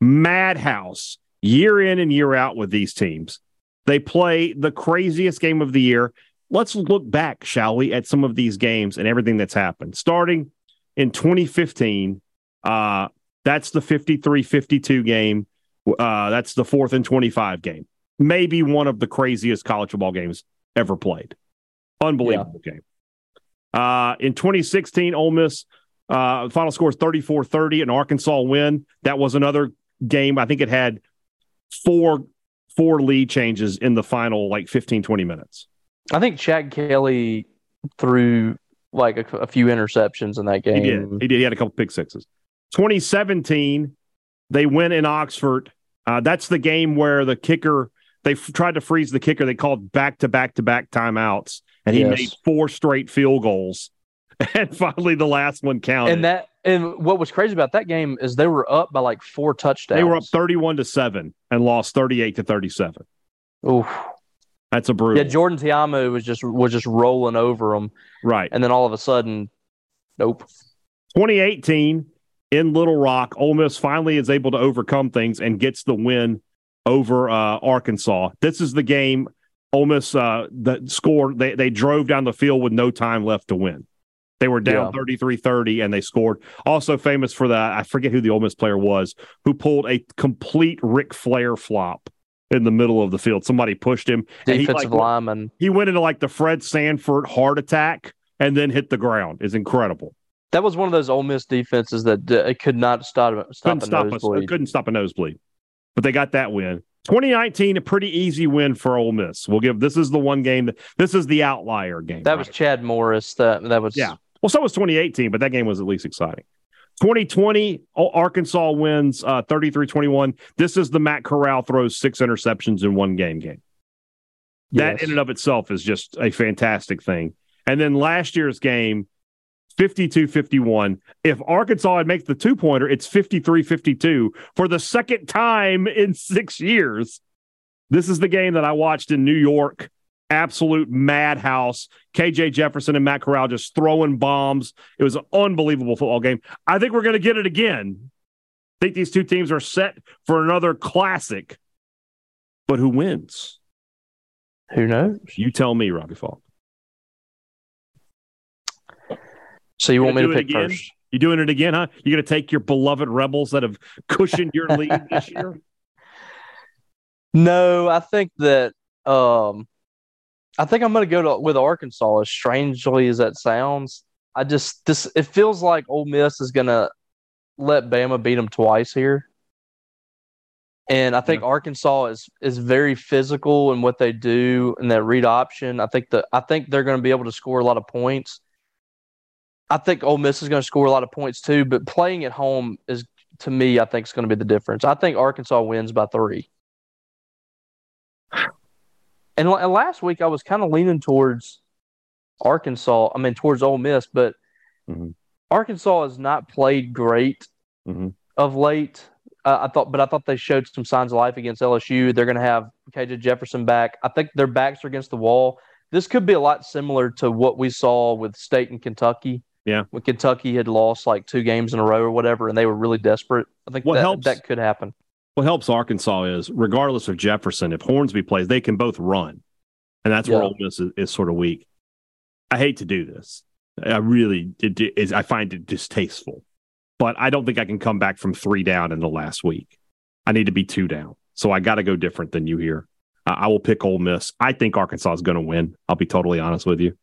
madhouse year in and year out with these teams. They play the craziest game of the year. Let's look back, shall we, at some of these games and everything that's happened. Starting in 2015, uh, that's the 53 52 game. Uh, that's the fourth and 25 game. Maybe one of the craziest college football games ever played. Unbelievable game. Uh, in 2016, Ole Miss, uh, final score is 34 30, an Arkansas win. That was another game. I think it had four four lead changes in the final like 15, 20 minutes. I think Chad Kelly threw like a, a few interceptions in that game. He did. He did. He had a couple pick sixes. 2017, they win in Oxford. Uh, that's the game where the kicker they f- tried to freeze the kicker. They called back to back to back timeouts, and he Yes. made four straight field goals. And finally, the last one counted. And that and what was crazy about that game is they were up by like four touchdowns. they were up 31 to seven and lost 38 to 37. Oof. That's a brutal. Yeah, Jordan Ta'amu was just was just rolling over them, right. and then all of a sudden, nope. 2018 in Little Rock, Ole Miss finally is able to overcome things and gets the win over uh, Arkansas. This is the game Ole Miss uh, that scored. They, they drove down the field with no time left to win. They were down Yeah. 33 30 and they scored. Also famous for that, I forget who the Ole Miss player was, who pulled a complete Ric Flair flop in the middle of the field. Somebody pushed him. and he, Defensive like, lineman. He went into like the Fred Sanford heart attack and then hit the ground. It's incredible. That was one of those Ole Miss defenses that uh, it could not stop stop couldn't a stop nosebleed. Couldn't stop a nosebleed. But they got that win. 2019, a pretty easy win for Ole Miss. We'll give this is the one game that this is the outlier game. That was? Chad Morris. That that was Yeah. well, so was 2018, but that game was at least exciting. 2020, O- Arkansas wins uh, 33-21. This is the Matt Corral throws six interceptions in one game game. That Yes. in and of itself is just a fantastic thing. And then last year's game, 52 51. If Arkansas had makes the two pointer, it's 53 52 for the second time in six years. This is the game that I watched in New York. Absolute madhouse. KJ Jefferson and Matt Corral just throwing bombs. It was an unbelievable football game. I think we're going to get it again. I think these two teams are set for another classic. But who wins? Who knows? You tell me, Robbie Falk. So you want me to pick first? You doing it again, huh? You're going to take your beloved Rebels that have cushioned your lead this year? No, I think that um I think I'm going to go to with Arkansas as strangely as that sounds. I just this it feels like Ole Miss is going to let Bama beat them twice here. And I think Arkansas is is very physical in what they do and that read option. I think that I think they're going to be able to score a lot of points. I think Ole Miss is going to score a lot of points too, but playing at home is to me I think is going to be the difference. I think Arkansas wins by 3. And la- last week I was kind of leaning towards Arkansas. I mean towards Ole Miss, but Mhm. Arkansas has not played great Mhm. of late. Uh, I thought, but I thought they showed some signs of life against LSU. They're going to have KJ Jefferson back. I think their backs are against the wall. This could be a lot similar to what we saw with State and Kentucky. Yeah. when Kentucky had lost like two games in a row or whatever, and they were really desperate. I think What that, helps- that could happen. What helps Arkansas is, regardless of Jefferson, if Hornsby plays, they can both run, and that's where Yeah. Ole Miss is, is sort of weak. I hate to do this. I really it, it is. I find it distasteful, but I don't think I can come back from three down in the last week. I need to be two down, so I got to go different than you here. I I will pick Ole Miss. I think Arkansas is going to win. I'll be totally honest with you,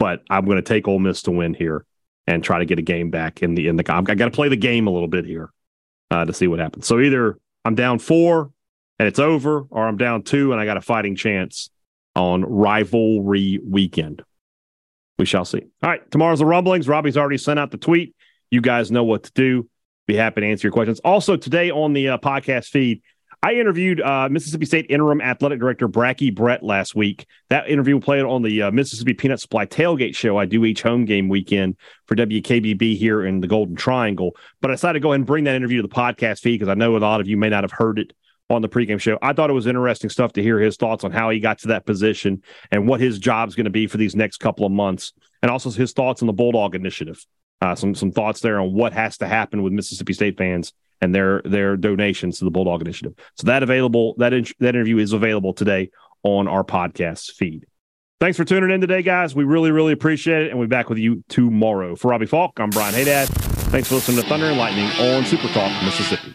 but I'm going to take Ole Miss to win here and try to get a game back in the in the. I got to play the game a little bit here uh, to see what happens. So either I'm down four and it's over, or I'm down two and I got a fighting chance on rivalry weekend. We shall see. All right, tomorrow's the rumblings. Robbie's already sent out the tweet. You guys know what to do. Be happy to answer your questions. Also, today on the uh, podcast feed, I interviewed uh, Mississippi State interim athletic director Bracky Brett last week. That interview played on the uh, Mississippi Peanut Supply tailgate show I do each home game weekend for WKBB here in the Golden Triangle. But I decided to go ahead and bring that interview to the podcast feed because I know a lot of you may not have heard it on the pregame show. I thought it was interesting stuff to hear his thoughts on how he got to that position and what his job's going to be for these next couple of months, and also his thoughts on the Bulldog Initiative. Uh, some some thoughts there on what has to happen with Mississippi State fans and their their donations to the Bulldog Initiative. So that available that in, that interview is available today on our podcast feed. Thanks for tuning in today, guys. We really really appreciate it, and we'll be back with you tomorrow. For Robbie Falk, I'm Brian Hadad. Thanks for listening to Thunder and Lightning on Super Talk Mississippi.